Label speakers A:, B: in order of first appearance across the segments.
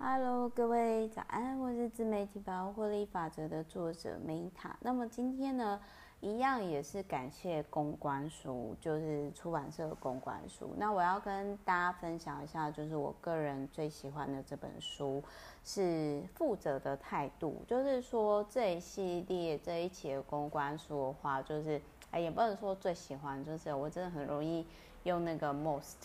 A: Hello，各位早安，我是自媒体百万获利法则的作者 Meta。那么今天呢，一样也是感谢公关书，就是出版社的公关书。那我要跟大家分享一下，就是我个人最喜欢的这本书是《负责的态度》。就是说这一系列这一期的公关书的话，就是哎，也不能说最喜欢，就是我真的很容易用那个 most。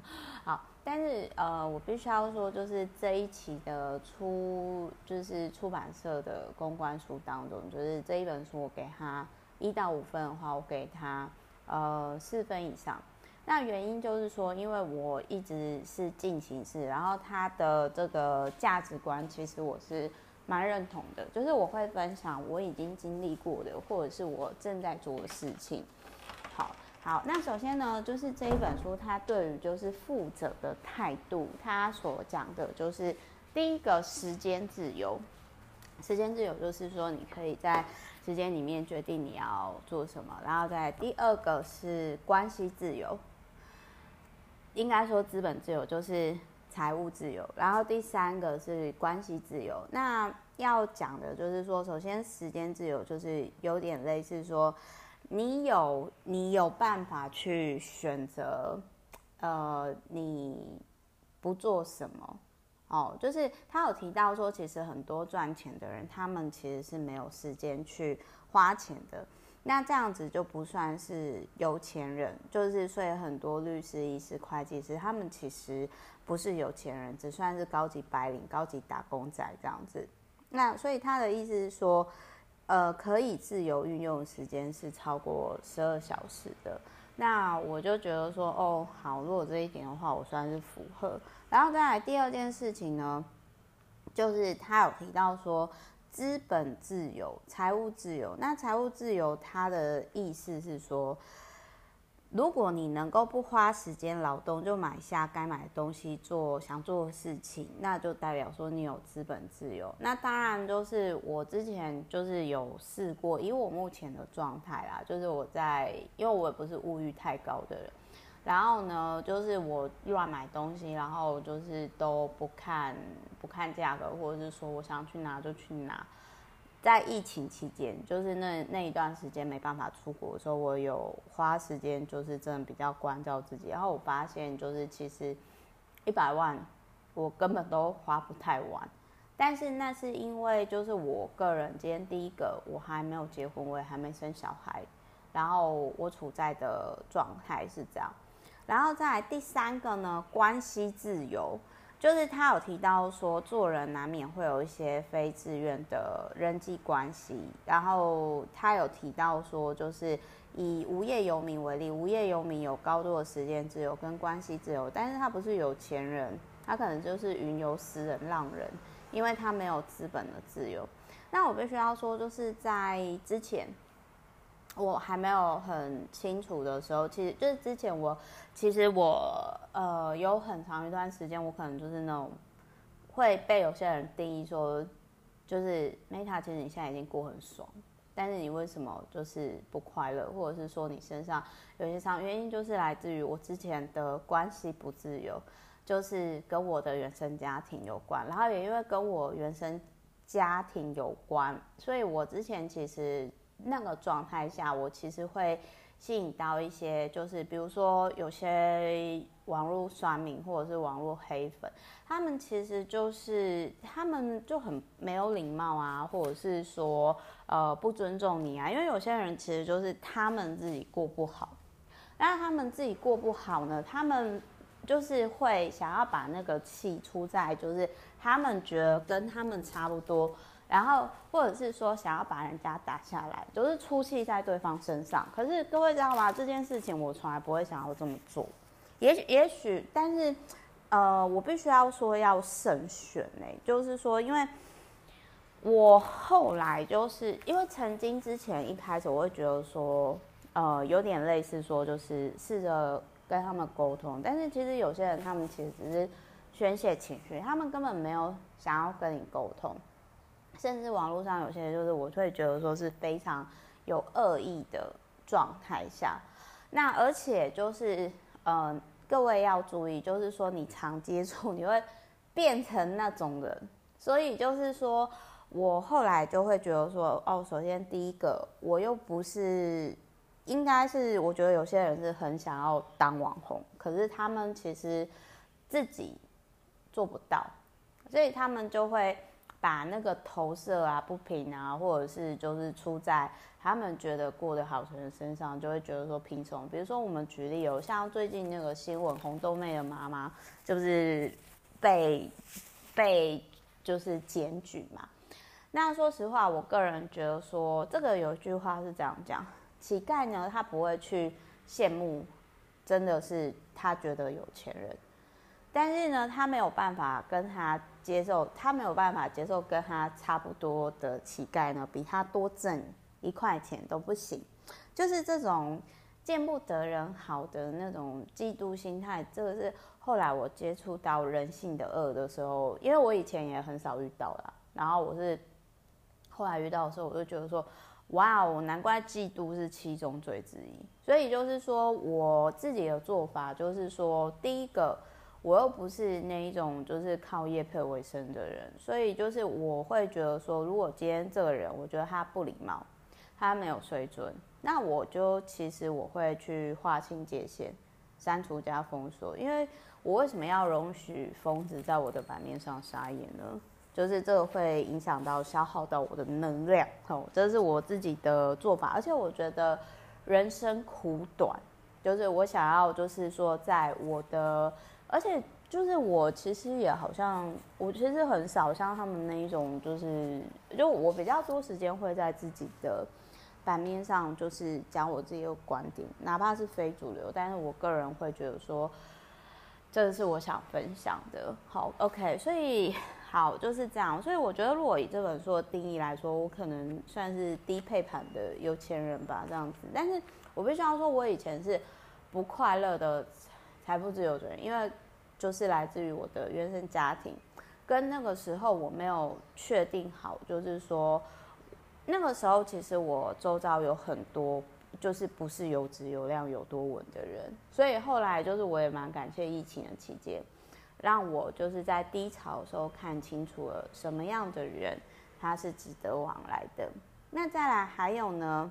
A: 好，但是呃，我必须要说，就是这一期的出，就是出版社的公关书当中，就是这一本书，我给他。一到五分的话，我给他呃四分以上。那原因就是说，因为我一直是进行式，然后他的这个价值观，其实我是蛮认同的。就是我会分享我已经经历过的，或者是我正在做的事情。好，那首先呢，就是这一本书，它对于就是负责的态度，它所讲的就是第一个时间自由。时间自由就是说，你可以在时间里面决定你要做什么，然后再第二个是关系自由，应该说资本自由就是财务自由，然后第三个是关系自由。那要讲的就是说，首先时间自由就是有点类似说，你有你有办法去选择，呃，你不做什么。哦，就是他有提到说，其实很多赚钱的人，他们其实是没有时间去花钱的。那这样子就不算是有钱人，就是所以很多律师、医师、会计师，他们其实不是有钱人，只算是高级白领、高级打工仔这样子。那所以他的意思是说，呃，可以自由运用时间是超过十二小时的。那我就觉得说，哦，好，如果这一点的话，我算是符合。然后再来第二件事情呢，就是他有提到说资本自由、财务自由。那财务自由，它的意思是说，如果你能够不花时间劳动就买下该买的东西，做想做的事情，那就代表说你有资本自由。那当然就是我之前就是有试过，以我目前的状态啦，就是我在，因为我也不是物欲太高的人。然后呢，就是我乱买东西，然后就是都不看不看价格，或者是说我想去拿就去拿。在疫情期间，就是那那一段时间没办法出国的时候，我有花时间，就是真的比较关照自己。然后我发现，就是其实一百万我根本都花不太完。但是那是因为，就是我个人今天第一个，我还没有结婚，我也还没生小孩，然后我处在的状态是这样。然后再来第三个呢，关系自由，就是他有提到说，做人难免会有一些非自愿的人际关系。然后他有提到说，就是以无业游民为例，无业游民有高度的时间自由跟关系自由，但是他不是有钱人，他可能就是云游诗人、浪人，因为他没有资本的自由。那我必须要说，就是在之前。我还没有很清楚的时候，其实就是之前我，其实我呃有很长一段时间，我可能就是那种会被有些人定义说，就是 Meta，其实你现在已经过很爽，但是你为什么就是不快乐，或者是说你身上有些伤，原因就是来自于我之前的关系不自由，就是跟我的原生家庭有关，然后也因为跟我原生家庭有关，所以我之前其实。那个状态下，我其实会吸引到一些，就是比如说有些网络酸民或者是网络黑粉，他们其实就是他们就很没有礼貌啊，或者是说呃不尊重你啊，因为有些人其实就是他们自己过不好，那他们自己过不好呢，他们就是会想要把那个气出在，就是他们觉得跟他们差不多。然后，或者是说想要把人家打下来，就是出气在对方身上。可是各位知道吗？这件事情我从来不会想要这么做。也许，也许，但是，呃，我必须要说要慎选呢。就是说，因为我后来就是因为曾经之前一开始我会觉得说，呃，有点类似说，就是试着跟他们沟通。但是其实有些人他们其实只是宣泄情绪，他们根本没有想要跟你沟通。甚至网络上有些就是我会觉得说是非常有恶意的状态下，那而且就是呃各位要注意，就是说你常接触，你会变成那种人，所以就是说我后来就会觉得说，哦，首先第一个，我又不是，应该是我觉得有些人是很想要当网红，可是他们其实自己做不到，所以他们就会把那个投射啊、不平啊，或者是就是出在他们觉得过得好的人身上，就会觉得说贫穷？比如说我们举例有像最近那个新闻，红豆妹的妈妈就是。被被就是检举嘛，那说实话，我个人觉得说这个有一句话是这样讲：乞丐呢，他不会去羡慕，真的是他觉得有钱人，但是呢，他没有办法跟他接受，他没有办法接受跟他差不多的乞丐呢，比他多挣一块钱都不行，就是这种见不得人好的那种嫉妒心态，这个是。后来我接触到人性的恶的时候，因为我以前也很少遇到啦，然后我是后来遇到的时候，我就觉得说，哇哦，难怪嫉妒是七宗罪之一。所以就是说我自己的做法，就是说，第一个，我又不是那一种就是靠业配为生的人，所以就是我会觉得说，如果今天这个人，我觉得他不礼貌，他没有水准，那我就其实我会去划清界限，删除加封锁，因为。我为什么要容许疯子在我的版面上撒野呢？就是这个会影响到消耗到我的能量，哦，这是我自己的做法。而且我觉得人生苦短，就是我想要，就是说，在我的，而且就是我其实也好像，我其实很少像他们那一种，就是就我比较多时间会在自己的版面上，就是讲我自己的观点，哪怕是非主流，但是我个人会觉得说。这是我想分享的。好，OK，所以好就是这样。所以我觉得，如果以这本书的定义来说，我可能算是低配版的有钱人吧，这样子。但是我必须要说，我以前是不快乐的财富自由的人，因为就是来自于我的原生家庭，跟那个时候我没有确定好，就是说那个时候其实我周遭有很多。就是不是有质有量有多稳的人，所以后来就是我也蛮感谢疫情的期间，让我就是在低潮的时候看清楚了什么样的人他是值得往来的。那再来还有呢，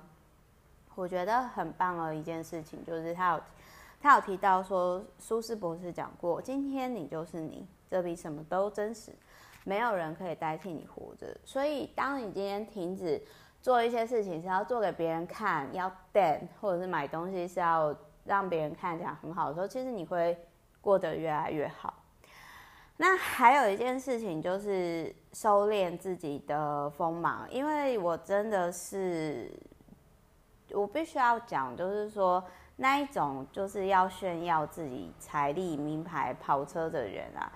A: 我觉得很棒的一件事情就是他有他有提到说，苏斯博士讲过，今天你就是你，这比什么都真实，没有人可以代替你活着。所以当你今天停止。做一些事情是要做给别人看，要戴或者是买东西是要让别人看起来很好的时候，其实你会过得越来越好。那还有一件事情就是收敛自己的锋芒，因为我真的是，我必须要讲，就是说那一种就是要炫耀自己财力、名牌、跑车的人啊。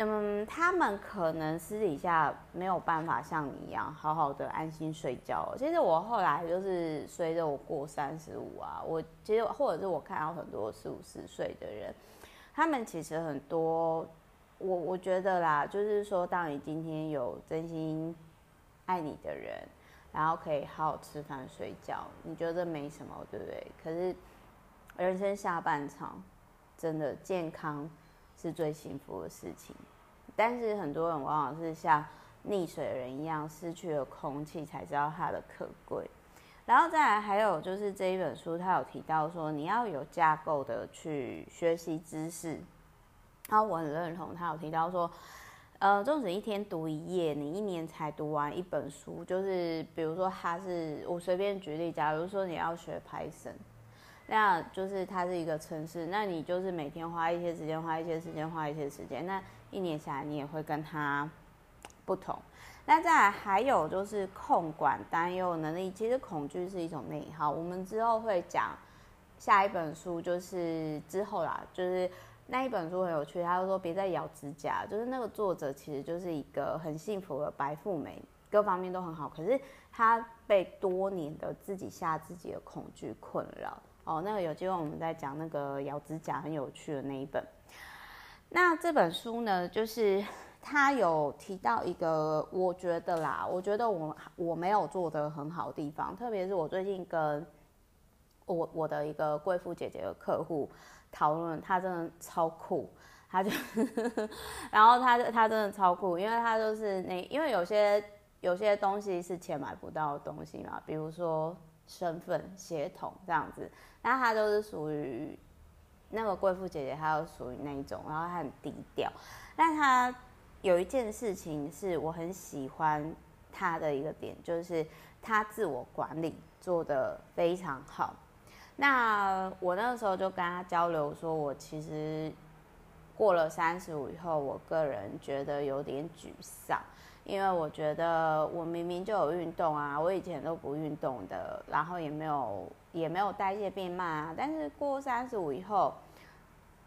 A: 嗯，他们可能私底下没有办法像你一样好好的安心睡觉。其实我后来就是随着我过三十五啊，我其实或者是我看到很多四五十岁的人，他们其实很多，我我觉得啦，就是说，当你今天有真心爱你的人，然后可以好好吃饭睡觉，你觉得没什么，对不对？可是人生下半场，真的健康。是最幸福的事情，但是很多人往往是像溺水的人一样，失去了空气才知道它的可贵。然后再来，还有就是这一本书，它有提到说，你要有架构的去学习知识。然后我很认同，他有提到说，呃，纵使一天读一页，你一年才读完一本书，就是比如说，他是我随便举例，假如说你要学 Python。那就是它是一个城市，那你就是每天花一些时间，花一些时间，花一些时间，那一年下来你也会跟它不同。那再来还有就是控管担忧能力，其实恐惧是一种内耗。我们之后会讲下一本书，就是之后啦，就是那一本书很有趣，他就说别再咬指甲，就是那个作者其实就是一个很幸福的白富美，各方面都很好，可是他被多年的自己吓自己的恐惧困扰。哦，那个有机会我们再讲那个咬指甲很有趣的那一本。那这本书呢，就是他有提到一个，我觉得啦，我觉得我我没有做得很好的地方，特别是我最近跟我我的一个贵妇姐姐的客户讨论，她真的超酷。她就，然后他他真的超酷，因为她就是那，因为有些有些东西是钱买不到的东西嘛，比如说身份、协同这样子，那他都是属于那个贵妇姐姐，她就属于那一种，然后她很低调，但他有一件事情是我很喜欢他的一个点，就是他自我管理做得非常好。那我那个时候就跟他交流说，我其实。过了三十五以后，我个人觉得有点沮丧，因为我觉得我明明就有运动啊，我以前都不运动的，然后也没有也没有代谢变慢啊，但是过三十五以后，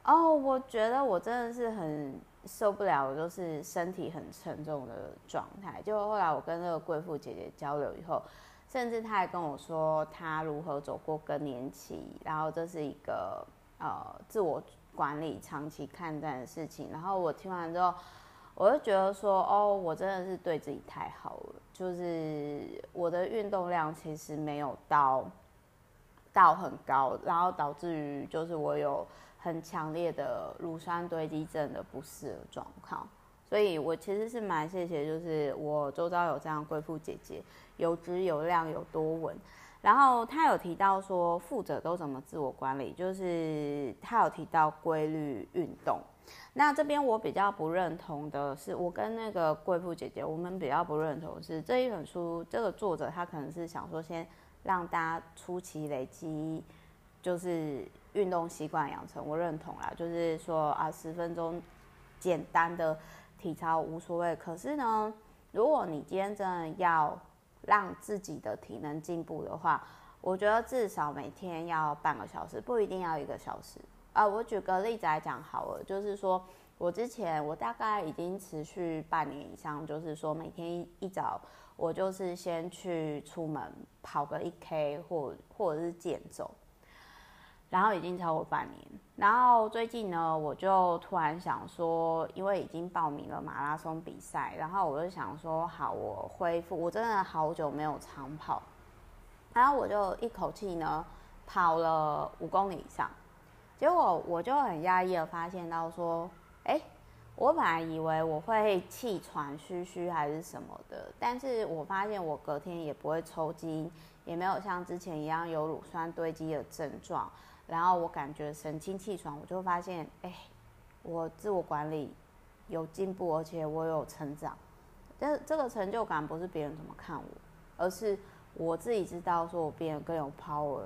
A: 哦，我觉得我真的是很受不了，就是身体很沉重的状态。就后来我跟那个贵妇姐姐交流以后，甚至她还跟我说她如何走过更年期，然后这是一个呃自我。管理长期抗战的事情，然后我听完之后，我就觉得说，哦，我真的是对自己太好了，就是我的运动量其实没有到到很高，然后导致于就是我有很强烈的乳酸堆积症的不适的状况，所以我其实是蛮谢谢，就是我周遭有这样贵妇姐姐，有质有量有多稳。然后他有提到说，富者都怎么自我管理，就是他有提到规律运动。那这边我比较不认同的是，我跟那个贵妇姐姐，我们比较不认同是这一本书，这个作者他可能是想说，先让大家初期累积，就是运动习惯养成。我认同啦，就是说啊，十分钟简单的体操无所谓。可是呢，如果你今天真的要让自己的体能进步的话，我觉得至少每天要半个小时，不一定要一个小时。啊，我举个例子来讲好了，就是说我之前我大概已经持续半年以上，就是说每天一早我就是先去出门跑个一 K 或或者是健走。然后已经超过半年，然后最近呢，我就突然想说，因为已经报名了马拉松比赛，然后我就想说，好，我恢复，我真的好久没有长跑，然后我就一口气呢跑了五公里以上，结果我就很压抑的发现到说，哎，我本来以为我会气喘吁吁还是什么的，但是我发现我隔天也不会抽筋，也没有像之前一样有乳酸堆积的症状。然后我感觉神清气爽，我就发现，哎，我自我管理有进步，而且我有成长。但是这个成就感不是别人怎么看我，而是我自己知道，说我变得更有 power，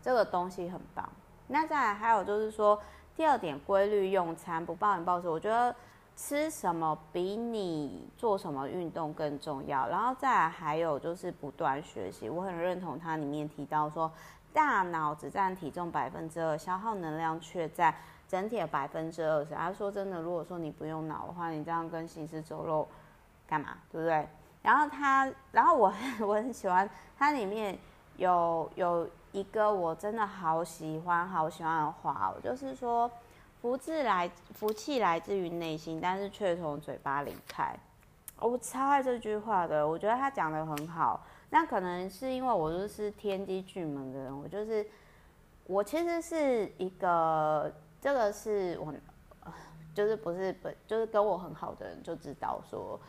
A: 这个东西很棒。那再来还有就是说，第二点，规律用餐，不暴饮暴食。我觉得吃什么比你做什么运动更重要。然后再来还有就是不断学习，我很认同它里面提到说。大脑只占体重百分之二，消耗能量却占整体的百分之二十。他说：“真的，如果说你不用脑的话，你这样跟行尸走肉干嘛？对不对？”然后他，然后我 我很喜欢它里面有有一个我真的好喜欢好喜欢的话，就是说福自来福气来自于内心，但是却从嘴巴离开。我超爱这句话的，我觉得他讲的很好。那可能是因为我就是天机巨门的人，我就是我其实是一个，这个是我，就是不是本就是跟我很好的人就知道说，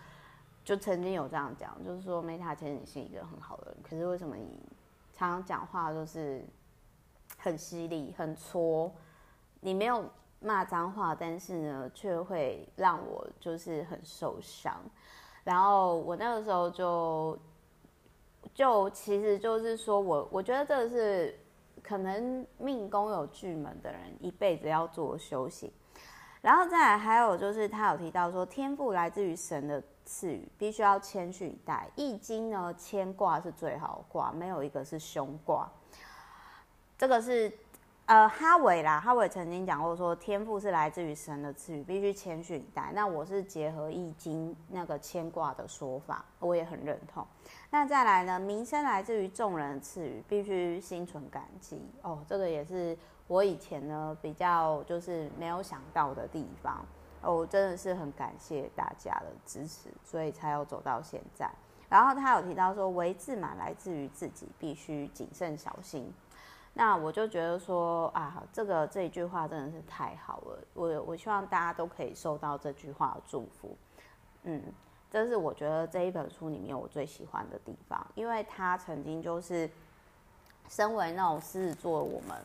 A: 就曾经有这样讲，就是说 Meta 其实你是一个很好的人，可是为什么你常讲话就是很犀利、很戳？你没有骂脏话，但是呢，却会让我就是很受伤。然后我那个时候就。就其实就是说我，我觉得这个是可能命宫有巨门的人一辈子要做修行，然后再还有就是他有提到说，天赋来自于神的赐予，必须要谦虚以待。易经呢，乾卦是最好的卦，没有一个是凶卦，这个是。呃，哈维啦，哈维曾经讲过说，天赋是来自于神的赐予，必须谦虚以待。那我是结合易经那个乾卦的说法，我也很认同。那再来呢，名声来自于众人的赐予，必须心存感激。哦，这个也是我以前呢比较就是没有想到的地方。哦，我真的是很感谢大家的支持，所以才有走到现在。然后他有提到说，为自满来自于自己，必须谨慎小心。那我就觉得说啊，这个这一句话真的是太好了，我我希望大家都可以受到这句话的祝福。嗯，这是我觉得这一本书里面我最喜欢的地方，因为他曾经就是身为那种狮子座我们，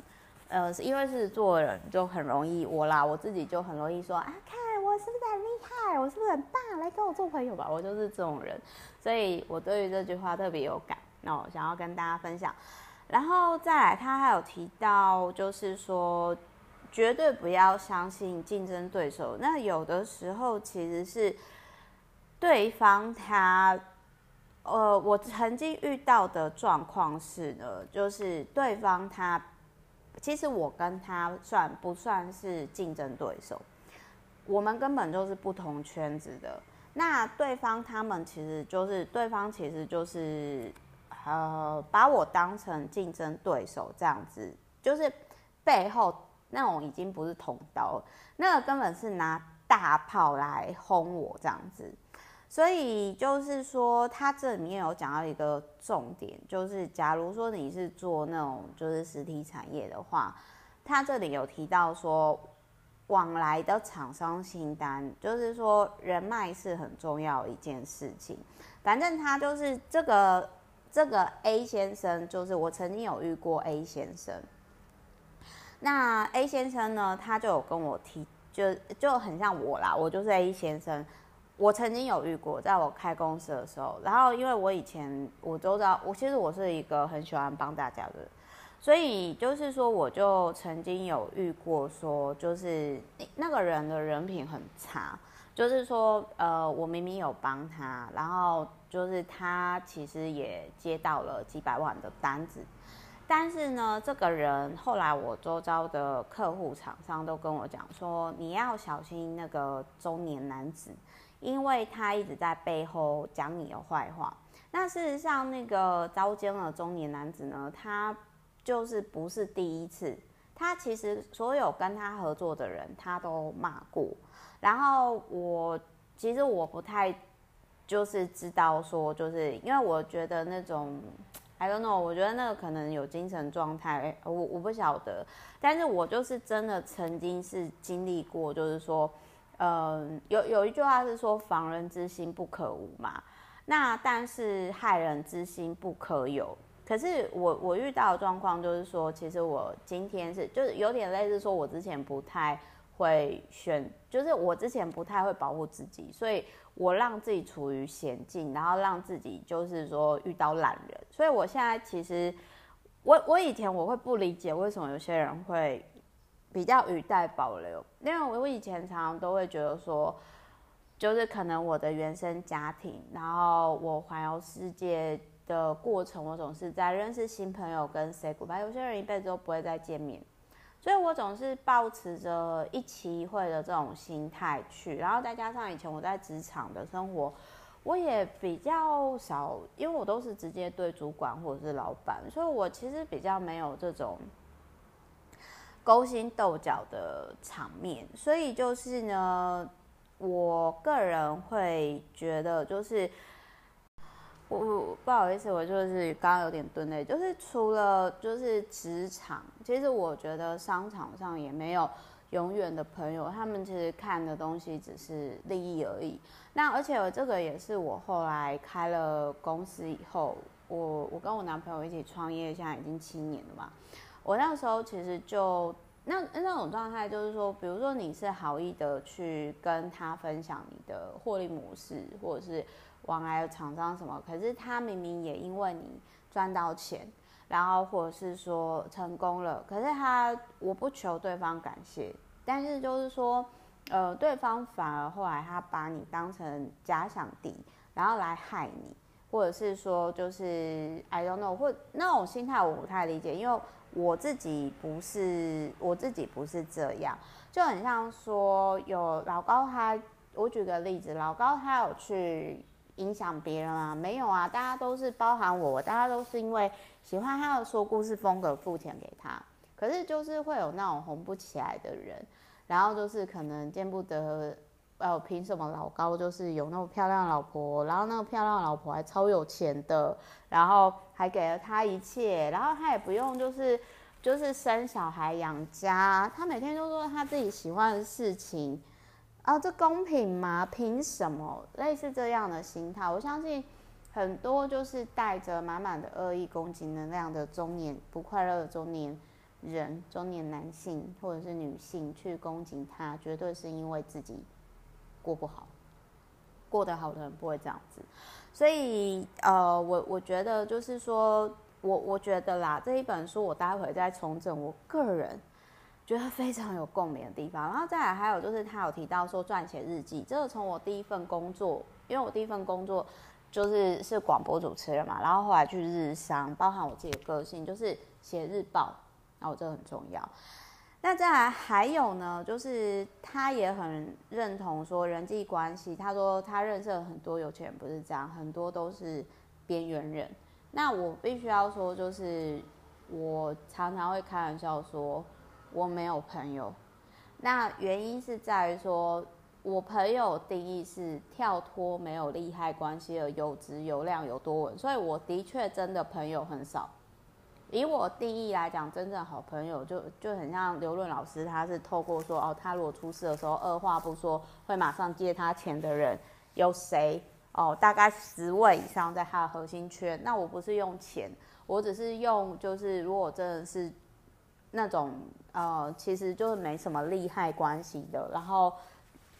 A: 呃，因为狮子座的人就很容易我啦，我自己就很容易说啊，看我是不是很厉害，我是不是很棒，来跟我做朋友吧，我就是这种人，所以我对于这句话特别有感，那我想要跟大家分享。然后再来，他还有提到，就是说，绝对不要相信竞争对手。那有的时候其实是对方他，呃，我曾经遇到的状况是呢，就是对方他，其实我跟他算不算是竞争对手？我们根本就是不同圈子的。那对方他们其实就是，对方其实就是。呃，把我当成竞争对手这样子，就是背后那种已经不是捅刀，那个根本是拿大炮来轰我这样子。所以就是说，他这里面有讲到一个重点，就是假如说你是做那种就是实体产业的话，他这里有提到说，往来的厂商清单，就是说人脉是很重要一件事情。反正他就是这个。这个 A 先生就是我曾经有遇过 A 先生，那 A 先生呢，他就有跟我提，就就很像我啦，我就是 A 先生，我曾经有遇过，在我开公司的时候，然后因为我以前我都知道，我其实我是一个很喜欢帮大家的人，所以就是说，我就曾经有遇过，说就是那个人的人品很差，就是说，呃，我明明有帮他，然后。就是他其实也接到了几百万的单子，但是呢，这个人后来我周遭的客户厂商都跟我讲说，你要小心那个中年男子，因为他一直在背后讲你的坏话。那事实上，那个遭奸的中年男子呢，他就是不是第一次，他其实所有跟他合作的人，他都骂过。然后我其实我不太。就是知道说，就是因为我觉得那种，I don't know，我觉得那个可能有精神状态，我我不晓得，但是我就是真的曾经是经历过，就是说，嗯，有有一句话是说，防人之心不可无嘛，那但是害人之心不可有。可是我我遇到的状况就是说，其实我今天是就是有点类似说，我之前不太会选，就是我之前不太会保护自己，所以。我让自己处于险境，然后让自己就是说遇到懒人，所以我现在其实，我我以前我会不理解为什么有些人会比较语带保留，因为我我以前常常都会觉得说，就是可能我的原生家庭，然后我环游世界的过程，我总是在认识新朋友跟 say goodbye，有些人一辈子都不会再见面。所以我总是抱持着一期一会的这种心态去，然后再加上以前我在职场的生活，我也比较少，因为我都是直接对主管或者是老板，所以我其实比较没有这种勾心斗角的场面。所以就是呢，我个人会觉得就是。我我不好意思，我就是刚刚有点蹲嘞，就是除了就是职场，其实我觉得商场上也没有永远的朋友，他们其实看的东西只是利益而已。那而且我这个也是我后来开了公司以后，我我跟我男朋友一起创业，现在已经七年了嘛。我那时候其实就那那种状态，就是说，比如说你是好意的去跟他分享你的获利模式，或者是。往来的厂商什么，可是他明明也因为你赚到钱，然后或者是说成功了，可是他我不求对方感谢，但是就是说，呃，对方反而后来他把你当成假想敌，然后来害你，或者是说就是 I don't know，或那种心态我不太理解，因为我自己不是我自己不是这样，就很像说有老高他，我举个例子，老高他有去。影响别人啊？没有啊，大家都是包含我，大家都是因为喜欢他的说故事风格付钱给他。可是就是会有那种红不起来的人，然后就是可能见不得，呃，凭什么老高就是有那么漂亮老婆，然后那个漂亮老婆还超有钱的，然后还给了他一切，然后他也不用就是就是生小孩养家，他每天都做他自己喜欢的事情，啊，这公平吗？凭什么？类似这样的心态，我相信很多就是带着满满的恶意攻击能量的中年不快乐的中年人、中年男性或者是女性去攻击他，绝对是因为自己过不好。过得好的人不会这样子，所以呃，我我觉得就是说，我我觉得啦，这一本书我待会再重整，我个人觉得非常有共鸣的地方。然后再来还有就是他有提到说撰写日记，这个从我第一份工作，因为我第一份工作就是是广播主持人嘛，然后后来去日商，包含我自己的个性，就是写日报，然后这个很重要。那再来还有呢，就是他也很认同说人际关系。他说他认识了很多有钱人，不是这样，很多都是边缘人。那我必须要说，就是我常常会开玩笑说我没有朋友。那原因是在于说，我朋友定义是跳脱没有利害关系的有质有量有多稳，所以我的确真的朋友很少。以我定义来讲，真正好朋友就就很像刘润老师，他是透过说哦，他如果出事的时候，二话不说会马上借他钱的人有谁哦？大概十位以上在他的核心圈。那我不是用钱，我只是用就是如果真的是那种呃，其实就是没什么利害关系的，然后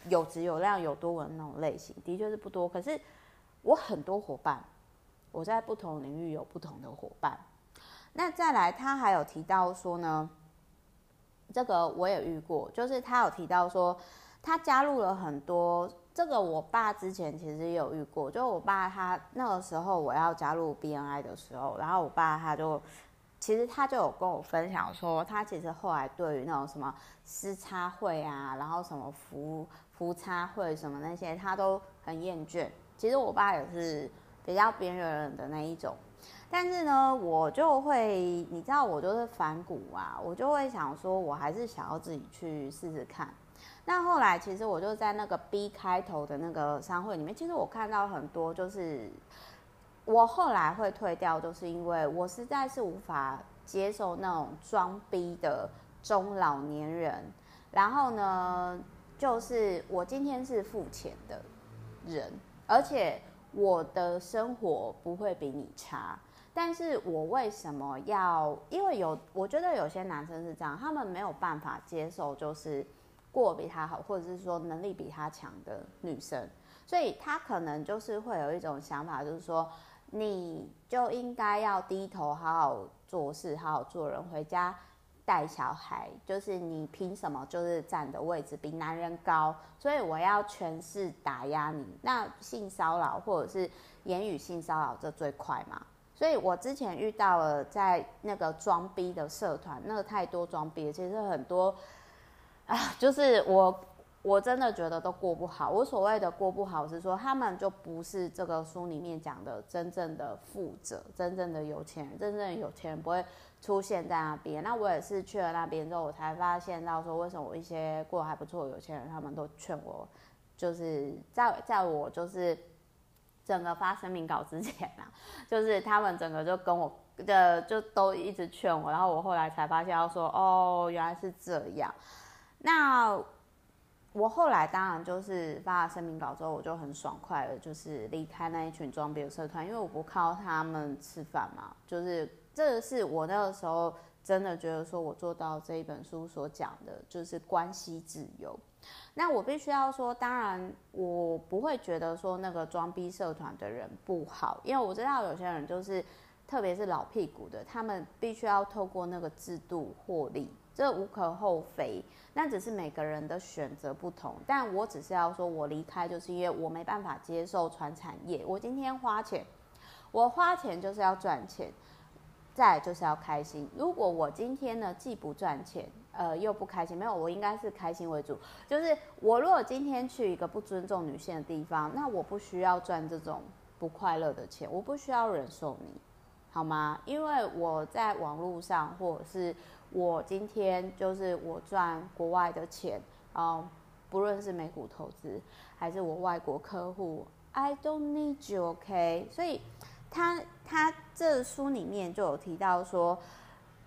A: 有质有量有多文那种类型，的确是不多。可是我很多伙伴，我在不同领域有不同的伙伴。那再来，他还有提到说呢，这个我也遇过，就是他有提到说，他加入了很多，这个我爸之前其实也有遇过，就我爸他那个时候我要加入 BNI 的时候，然后我爸他就，其实他就有跟我分享说，他其实后来对于那种什么私差会啊，然后什么福福差会什么那些，他都很厌倦。其实我爸也是比较边缘人的那一种。但是呢，我就会，你知道，我就是反骨啊，我就会想说，我还是想要自己去试试看。那后来，其实我就在那个 B 开头的那个商会里面，其实我看到很多，就是我后来会退掉，就是因为我实在是无法接受那种装逼的中老年人。然后呢，就是我今天是付钱的人，而且我的生活不会比你差。但是我为什么要？因为有，我觉得有些男生是这样，他们没有办法接受，就是过比他好，或者是说能力比他强的女生，所以他可能就是会有一种想法，就是说，你就应该要低头好好做事，好好做人，回家带小孩，就是你凭什么就是站的位置比男人高？所以我要权势打压你。那性骚扰或者是言语性骚扰，这最快嘛？所以我之前遇到了在那个装逼的社团，那个太多装逼，其实很多啊，就是我我真的觉得都过不好。我所谓的过不好是说，他们就不是这个书里面讲的真正的富者，真正的有钱人，真正的有钱人不会出现在那边。那我也是去了那边之后，我才发现到说，为什么我一些过得还不错有钱人，他们都劝我，就是在在我就是。整个发声明稿之前啊，就是他们整个就跟我，的就都一直劝我，然后我后来才发现，要说哦，原来是这样。那我后来当然就是发了声明稿之后，我就很爽快的，就是离开那一群装逼的社团，因为我不靠他们吃饭嘛。就是这个是我那个时候真的觉得说我做到这一本书所讲的，就是关系自由。那我必须要说，当然我不会觉得说那个装逼社团的人不好，因为我知道有些人就是，特别是老屁股的，他们必须要透过那个制度获利，这无可厚非。那只是每个人的选择不同，但我只是要说，我离开就是因为我没办法接受传产业。我今天花钱，我花钱就是要赚钱，再就是要开心。如果我今天呢，既不赚钱，呃，又不开心，没有，我应该是开心为主。就是我如果今天去一个不尊重女性的地方，那我不需要赚这种不快乐的钱，我不需要忍受你，好吗？因为我在网络上，或者是我今天就是我赚国外的钱，啊，不论是美股投资还是我外国客户，I don't need you，OK？所以他他这书里面就有提到说。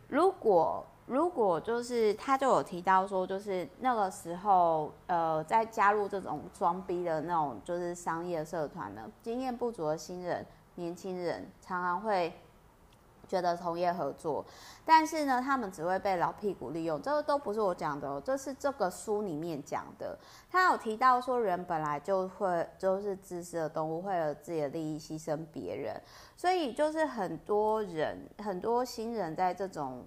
A: 如果如果就是他就有提到说，就是那个时候，呃，在加入这种装逼的那种就是商业社团呢，经验不足的新人、年轻人常常会。觉得同业合作，但是呢，他们只会被老屁股利用。这个都不是我讲的哦，这是这个书里面讲的。他有提到说，人本来就会就是自私的动物，为了自己的利益牺牲别人。所以就是很多人，很多新人在这种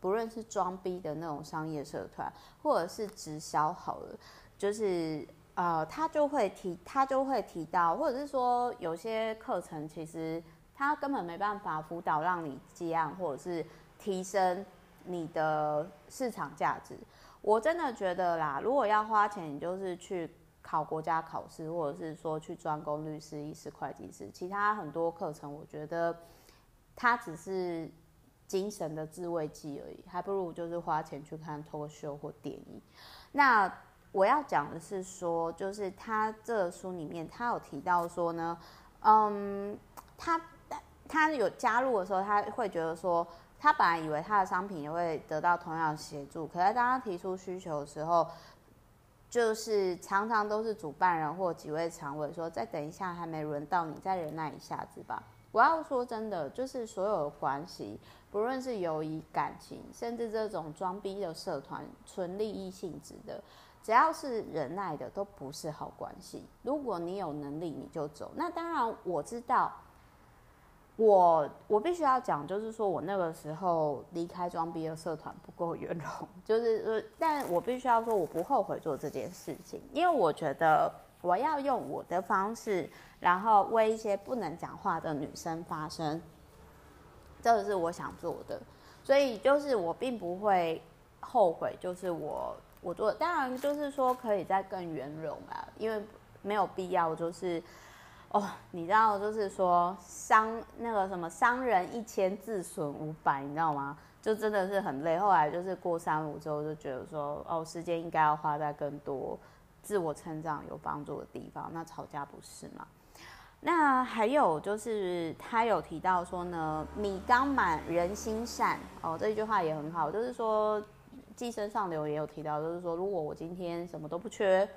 A: 不论是装逼的那种商业社团，或者是直销好了，就是呃，他就会提，他就会提到，或者是说有些课程其实。他根本没办法辅导让你接案，或者是提升你的市场价值。我真的觉得啦，如果要花钱，你就是去考国家考试，或者是说去专攻律师、医师、会计师。其他很多课程，我觉得它只是精神的自慰剂而已，还不如就是花钱去看脱口秀或电影。那我要讲的是说，就是他这书里面他有提到说呢，嗯，他。他有加入的时候，他会觉得说，他本来以为他的商品也会得到同样的协助，可是当他提出需求的时候，就是常常都是主办人或几位常委说，再等一下，还没轮到你，再忍耐一下子吧。我要说真的，就是所有的关系，不论是友谊、感情，甚至这种装逼的社团，纯利益性质的，只要是忍耐的，都不是好关系。如果你有能力，你就走。那当然，我知道。我我必须要讲，就是说我那个时候离开装逼的社团不够圆融，就是呃，但我必须要说，我不后悔做这件事情，因为我觉得我要用我的方式，然后为一些不能讲话的女生发声，这个是我想做的，所以就是我并不会后悔，就是我我做，当然就是说可以再更圆融啊，因为没有必要就是。哦，你知道，就是说伤那个什么伤人一千自损五百，你知道吗？就真的是很累。后来就是过三五之后，就觉得说，哦，时间应该要花在更多自我成长有帮助的地方。那吵架不是吗？那还有就是他有提到说呢，米缸满人心善哦，这一句话也很好。就是说，寄生上流也有提到，就是说，如果我今天什么都不缺，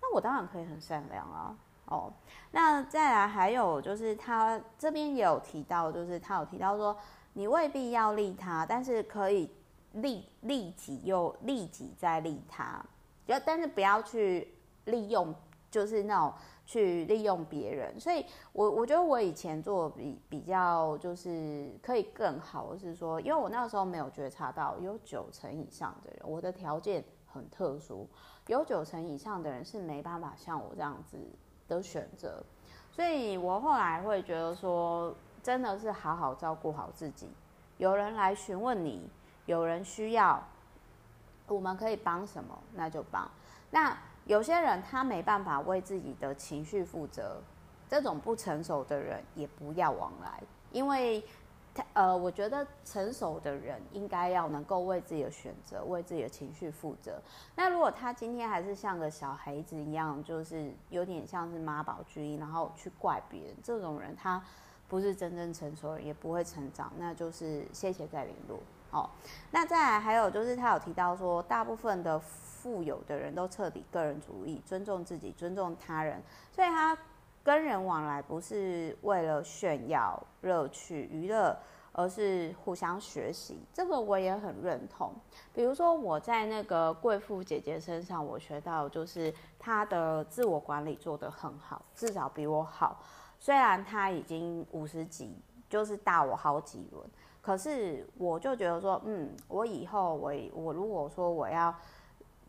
A: 那我当然可以很善良啊。哦，那再来还有就是他这边也有提到，就是他有提到说，你未必要利他，但是可以利利己又利己再利他，就但是不要去利用，就是那种去利用别人。所以我我觉得我以前做比比较就是可以更好，是说，因为我那时候没有觉察到有九成以上的人，我的条件很特殊，有九成以上的人是没办法像我这样子。的选择，所以我后来会觉得说，真的是好好照顾好自己。有人来询问你，有人需要，我们可以帮什么，那就帮。那有些人他没办法为自己的情绪负责，这种不成熟的人也不要往来，因为。呃，我觉得成熟的人应该要能够为自己的选择、为自己的情绪负责。那如果他今天还是像个小孩子一样，就是有点像是妈宝君，然后去怪别人，这种人他不是真正成熟人，也不会成长。那就是谢谢再联络。哦，那再来还有就是他有提到说，大部分的富有的人都彻底个人主义，尊重自己，尊重他人，所以他。跟人往来不是为了炫耀、乐趣、娱乐，而是互相学习。这个我也很认同。比如说我在那个贵妇姐姐身上，我学到就是她的自我管理做得很好，至少比我好。虽然她已经五十几，就是大我好几轮，可是我就觉得说，嗯，我以后我我如果说我要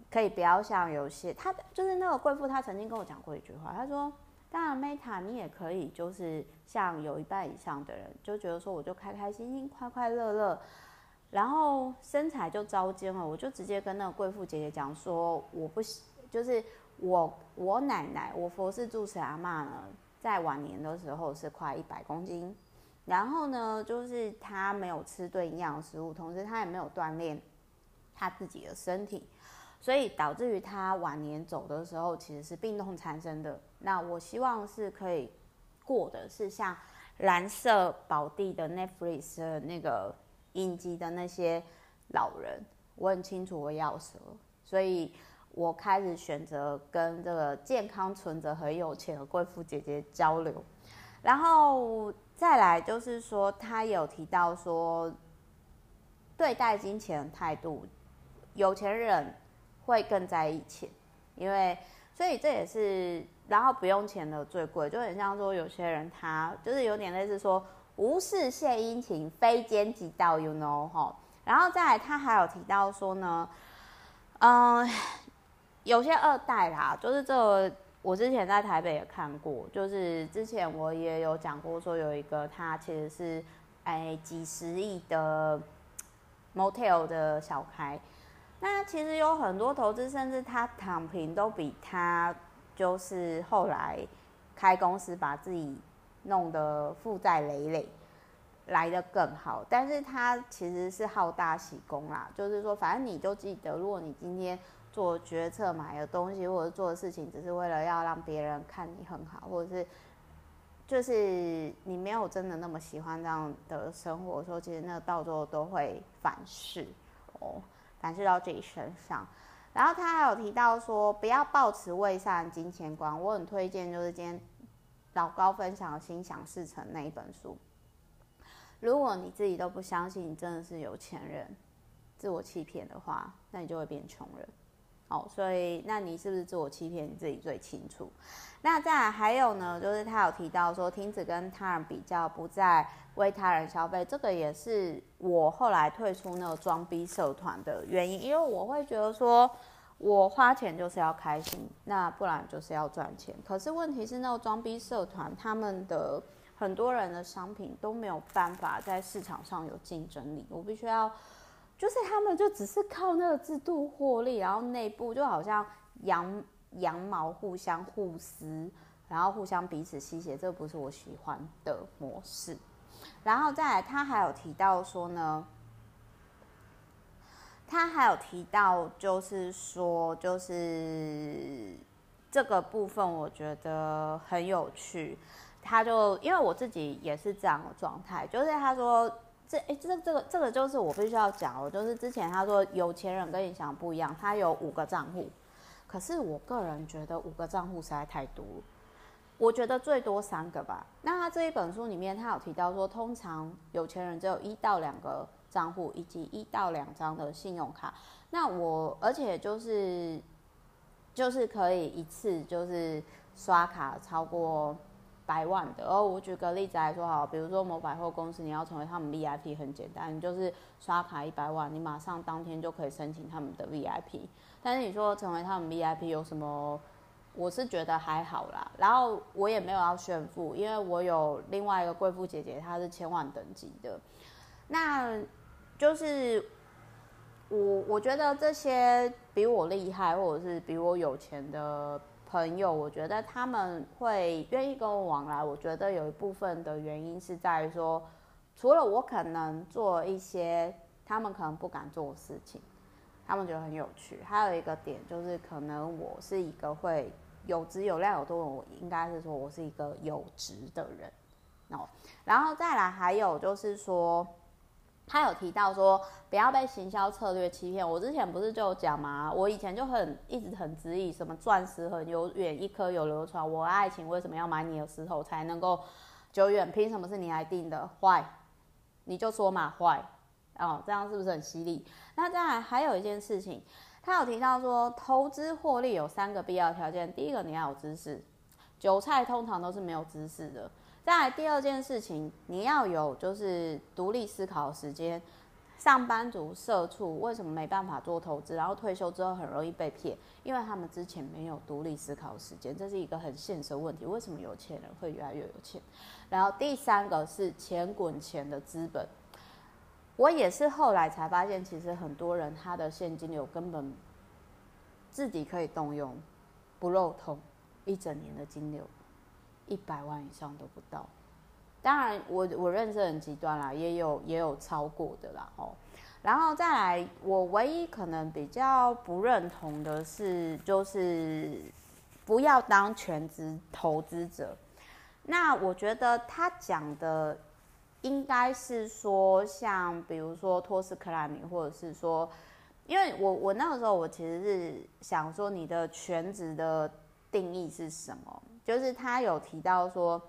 A: 可以不要像有些她就是那个贵妇，她曾经跟我讲过一句话，她说。当然，Meta，你也可以，就是像有一半以上的人，就觉得说，我就开开心心、快快乐乐，然后身材就糟践了。我就直接跟那个贵妇姐姐讲说，我不喜，就是我我奶奶，我佛氏住持阿嬷呢，在晚年的时候是快一百公斤，然后呢，就是她没有吃对营养食物，同时她也没有锻炼她自己的身体。所以导致于他晚年走的时候，其实是病痛缠身的。那我希望是可以过的是像蓝色宝地的 Netflix 的那个应激的那些老人，我很清楚我要什么，所以我开始选择跟这个健康存折很有钱的贵妇姐姐交流。然后再来就是说，他有提到说，对待金钱的态度，有钱人会更在意钱，因为所以这也是，然后不用钱的最贵，就很像说有些人他就是有点类似说，无事献殷勤，非奸即盗，you know 哈。然后再来，他还有提到说呢，嗯，有些二代啦，就是这。我之前在台北也看过，就是之前我也有讲过，说有一个他其实是哎几十亿的 motel 的小开，那其实有很多投资，甚至他躺平都比他就是后来开公司把自己弄得负债累累来得更好，但是他其实是好大喜功啦，就是说反正你就记得，如果你今天。做决策买的东西或者做的事情，只是为了要让别人看你很好，或者是就是你没有真的那么喜欢这样的生活，说其实那到最后都会反噬哦，反噬到自己身上。然后他还有提到说，不要抱持伪善金钱观。我很推荐就是今天老高分享《心想事成》那一本书。如果你自己都不相信你真的是有钱人，自我欺骗的话，那你就会变穷人。哦，所以那你是不是自我欺骗？你自己最清楚。那再来还有呢，就是他有提到说，停止跟他人比较，不再为他人消费，这个也是我后来退出那个装逼社团的原因，因为我会觉得说，我花钱就是要开心，那不然就是要赚钱。可是问题是，那个装逼社团他们的很多人的商品都没有办法在市场上有竞争力，我必须要。就是他们就只是靠那个制度获利，然后内部就好像羊羊毛互相互撕，然后互相彼此吸血，这不是我喜欢的模式。然后再来，他还有提到说呢，他还有提到就是说，就是这个部分我觉得很有趣。他就因为我自己也是这样的状态，就是他说。这哎，这这个这个就是我必须要讲哦，就是之前他说有钱人跟你想不一样，他有五个账户，可是我个人觉得五个账户实在太多，我觉得最多三个吧。那他这一本书里面，他有提到说，通常有钱人只有一到两个账户，以及一到两张的信用卡。那我而且就是就是可以一次就是刷卡超过。百万的哦，我举个例子来说好，比如说某百货公司，你要成为他们 VIP 很简单，你就是刷卡一百万，你马上当天就可以申请他们的 VIP。但是你说成为他们 VIP 有什么？我是觉得还好啦。然后我也没有要炫富，因为我有另外一个贵妇姐姐，她是千万等级的。那就是我我觉得这些比我厉害或者是比我有钱的。朋友，我觉得他们会愿意跟我往来。我觉得有一部分的原因是在于说，除了我可能做一些他们可能不敢做的事情，他们觉得很有趣。还有一个点就是，可能我是一个会有质有量有多，我应该是说我是一个有质的人哦。然后再来，还有就是说。他有提到说，不要被行销策略欺骗。我之前不是就讲嘛？我以前就很一直很质疑，什么钻石很久远，一颗有流传。我爱情为什么要买你的石头才能够久远？凭什么是你来定的？坏，你就说嘛，坏哦，这样是不是很犀利？那再来还有一件事情，他有提到说，投资获利有三个必要条件。第一个，你要有知识，韭菜通常都是没有知识的。再来第二件事情，你要有就是独立思考的时间。上班族、社畜为什么没办法做投资？然后退休之后很容易被骗，因为他们之前没有独立思考时间，这是一个很现实的问题。为什么有钱人会越来越有钱？然后第三个是钱滚钱的资本。我也是后来才发现，其实很多人他的现金流根本自己可以动用，不漏通一整年的金流。一百万以上都不到，当然我我认识很极端啦，也有也有超过的啦哦。然后再来，我唯一可能比较不认同的是，就是不要当全职投资者。那我觉得他讲的应该是说像比如说托斯克拉米，或者是说，因为我我那个时候我其实是想说你的全职的定义是什么？就是他有提到说，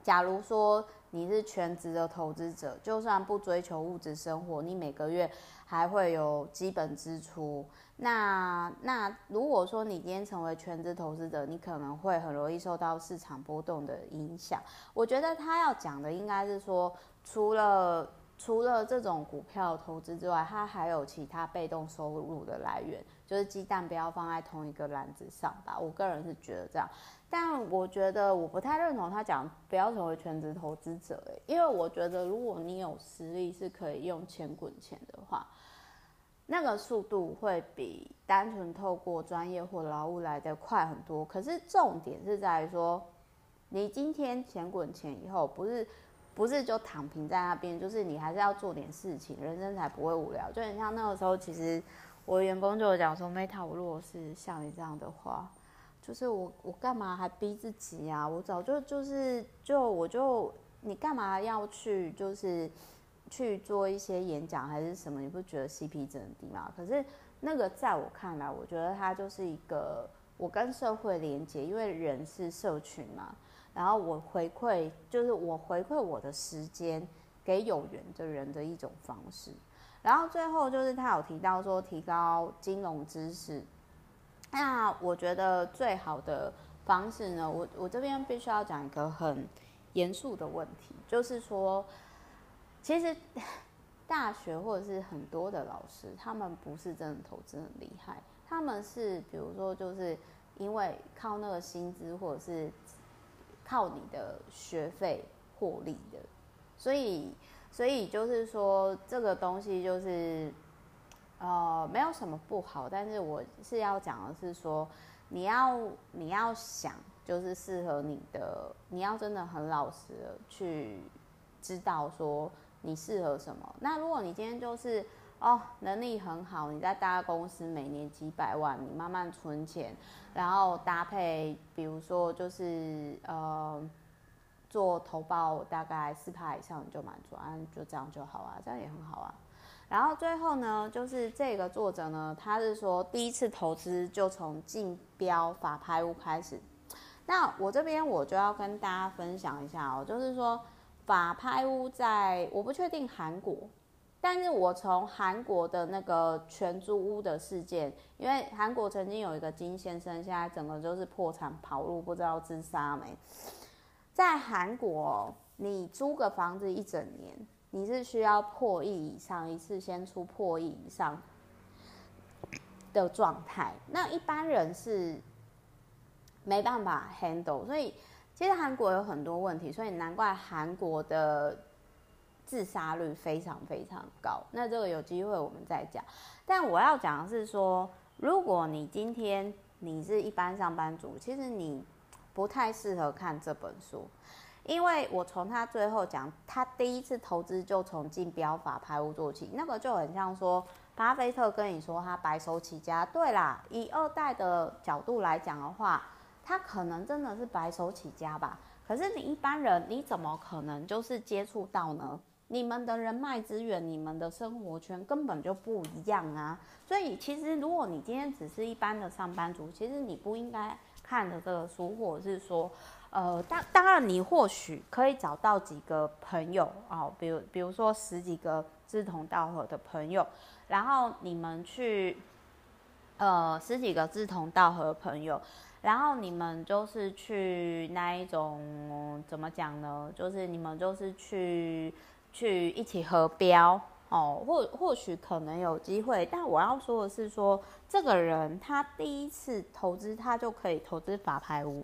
A: 假如说你是全职的投资者，就算不追求物质生活，你每个月还会有基本支出。那那如果说你今天成为全职投资者，你可能会很容易受到市场波动的影响。我觉得他要讲的应该是说，除了除了这种股票投资之外，它还有其他被动收入的来源，就是鸡蛋不要放在同一个篮子上吧。我个人是觉得这样，但我觉得我不太认同他讲不要成为全职投资者，因为我觉得如果你有实力是可以用钱滚钱的话。那个速度会比单纯透过专业或劳务来得快很多。可是重点是在于说，你今天钱滚钱以后，不是不是就躺平在那边，就是你还是要做点事情，人生才不会无聊。就很像那个时候，其实我员工就有讲说，Meta，我如果是像你这样的话，就是我我干嘛还逼自己啊？我早就就是就我就你干嘛要去就是。去做一些演讲还是什么，你不觉得 CP 值很低吗？可是那个在我看来，我觉得它就是一个我跟社会连接，因为人是社群嘛。然后我回馈，就是我回馈我的时间给有缘的人的一种方式。然后最后就是他有提到说提高金融知识，那我觉得最好的方式呢，我我这边必须要讲一个很严肃的问题，就是说。其实，大学或者是很多的老师，他们不是真的投资很厉害，他们是比如说就是因为靠那个薪资或者是靠你的学费获利的，所以所以就是说这个东西就是呃没有什么不好，但是我是要讲的是说你要你要想就是适合你的，你要真的很老实的去知道说。你适合什么？那如果你今天就是哦，能力很好，你在大公司每年几百万，你慢慢存钱，然后搭配，比如说就是呃，做投报大概四趴以上你就满足，啊，就这样就好啊，这样也很好啊。然后最后呢，就是这个作者呢，他是说第一次投资就从竞标法拍屋开始。那我这边我就要跟大家分享一下哦，就是说。法拍屋在我不确定韩国，但是我从韩国的那个全租屋的事件，因为韩国曾经有一个金先生，现在整个就是破产跑路，不知道自杀没。在韩国，你租个房子一整年，你是需要破亿以上，一次先出破亿以上的状态，那一般人是没办法 handle，所以。其实韩国有很多问题，所以难怪韩国的自杀率非常非常高。那这个有机会我们再讲。但我要讲的是说，如果你今天你是一般上班族，其实你不太适合看这本书，因为我从他最后讲，他第一次投资就从竞标法排污做起，那个就很像说巴菲特跟你说他白手起家。对啦，以二代的角度来讲的话。他可能真的是白手起家吧，可是你一般人你怎么可能就是接触到呢？你们的人脉资源、你们的生活圈根本就不一样啊！所以其实如果你今天只是一般的上班族，其实你不应该看的这个书，或者是说，呃，当当然你或许可以找到几个朋友啊，比如比如说十几个志同道合的朋友，然后你们去，呃，十几个志同道合的朋友。然后你们就是去那一种怎么讲呢？就是你们就是去去一起合标哦，或或许可能有机会。但我要说的是说，这个人他第一次投资，他就可以投资法拍屋，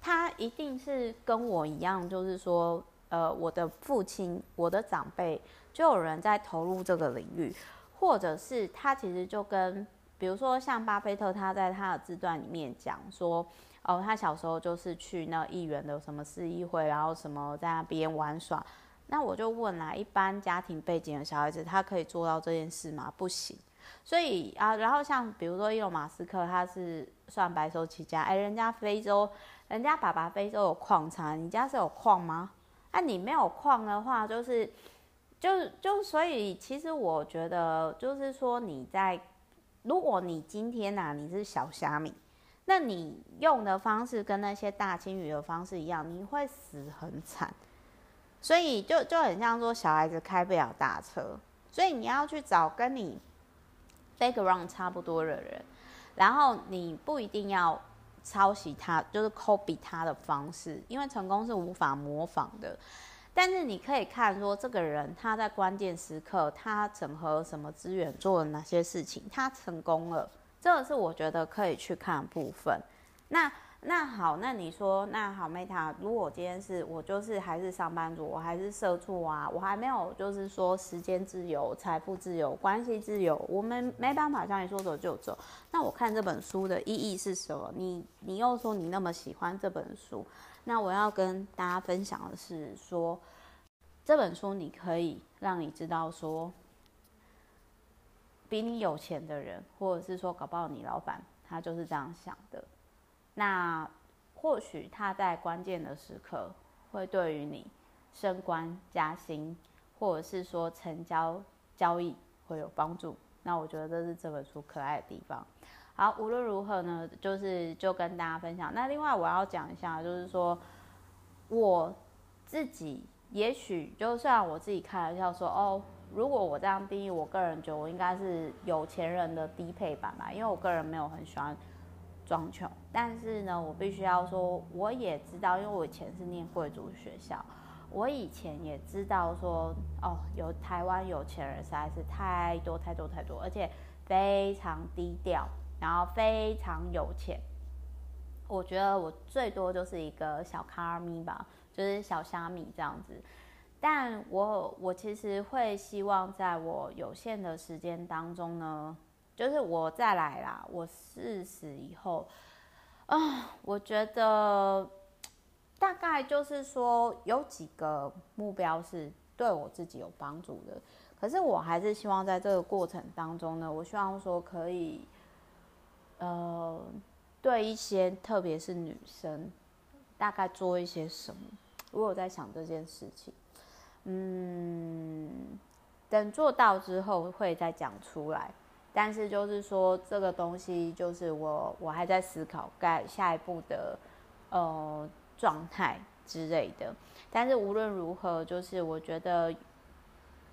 A: 他一定是跟我一样，就是说，呃，我的父亲、我的长辈就有人在投入这个领域，或者是他其实就跟。比如说，像巴菲特，他在他的自传里面讲说，哦，他小时候就是去那议员的什么市议会，然后什么在那边玩耍。那我就问啦，一般家庭背景的小孩子，他可以做到这件事吗？不行。所以啊，然后像比如说伊隆马斯克，他是算白手起家，哎，人家非洲，人家爸爸非洲有矿产，你家是有矿吗？那、你没有矿的话，就是，就是就所以，其实我觉得，就是说你在，如果你今天呐、啊，你是小虾米，那你用的方式跟那些大鲸鱼的方式一样，你会死很惨。所以就就很像说小孩子开不了大车，所以你要去找跟你 background 差不多的人，然后你不一定要抄袭他，就是 copy 他的方式，因为成功是无法模仿的。但是你可以看说这个人他在关键时刻他整合什么资源，做了哪些事情，他成功了，这个是我觉得可以去看的部分。那。那好，那你说，那好，Meta，如果今天是我就是还是上班族，我还是社畜啊，我还没有就是说时间自由、财富自由、关系自由，我们没办法像你说走就走。那我看这本书的意义是什么？你你又说你那么喜欢这本书，那我要跟大家分享的是说，这本书你可以让你知道说，比你有钱的人，或者是说搞不好你老板，他就是这样想的。那或许他在关键的时刻会对于你升官加薪，或者是说成交交易会有帮助。那我觉得这是这本书可爱的地方。好，无论如何呢，就是就跟大家分享。那另外我要讲一下，就是说我自己也许就算我自己开玩笑说哦，如果我这样定义，我个人觉得我应该是有钱人的低配版吧，因为我个人没有很喜欢。装穷，但是呢，我必须要说，我也知道，因为我以前是念贵族学校，我以前也知道说，哦，有台湾有钱人实在是太多太多太多，而且非常低调，然后非常有钱。我觉得我最多就是一个小咖咪吧，就是小虾米这样子。但我我其实会希望在我有限的时间当中呢。就是我再来啦，我四十以后，啊，我觉得大概就是说有几个目标是对我自己有帮助的，可是我还是希望在这个过程当中呢，我希望说可以，呃，对一些特别是女生，大概做一些什么。我有在想这件事情，嗯，等做到之后会再讲出来。但是就是说，这个东西就是我我还在思考该下一步的呃状态之类的。但是无论如何，就是我觉得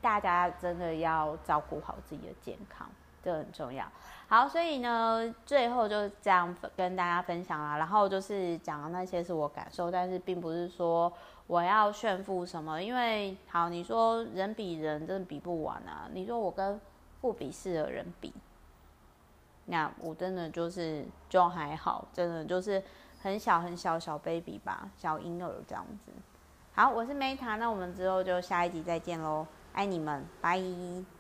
A: 大家真的要照顾好自己的健康，这很重要。好，所以呢，最后就这样跟大家分享啦。然后就是讲的那些是我感受，但是并不是说我要炫富什么。因为好，你说人比人真的比不完啊。你说我跟不比士的人比，那我真的就是就还好，真的就是很小很小小 baby 吧，小婴儿这样子。好，我是 Meta，那我们之后就下一集再见喽，爱你们，拜。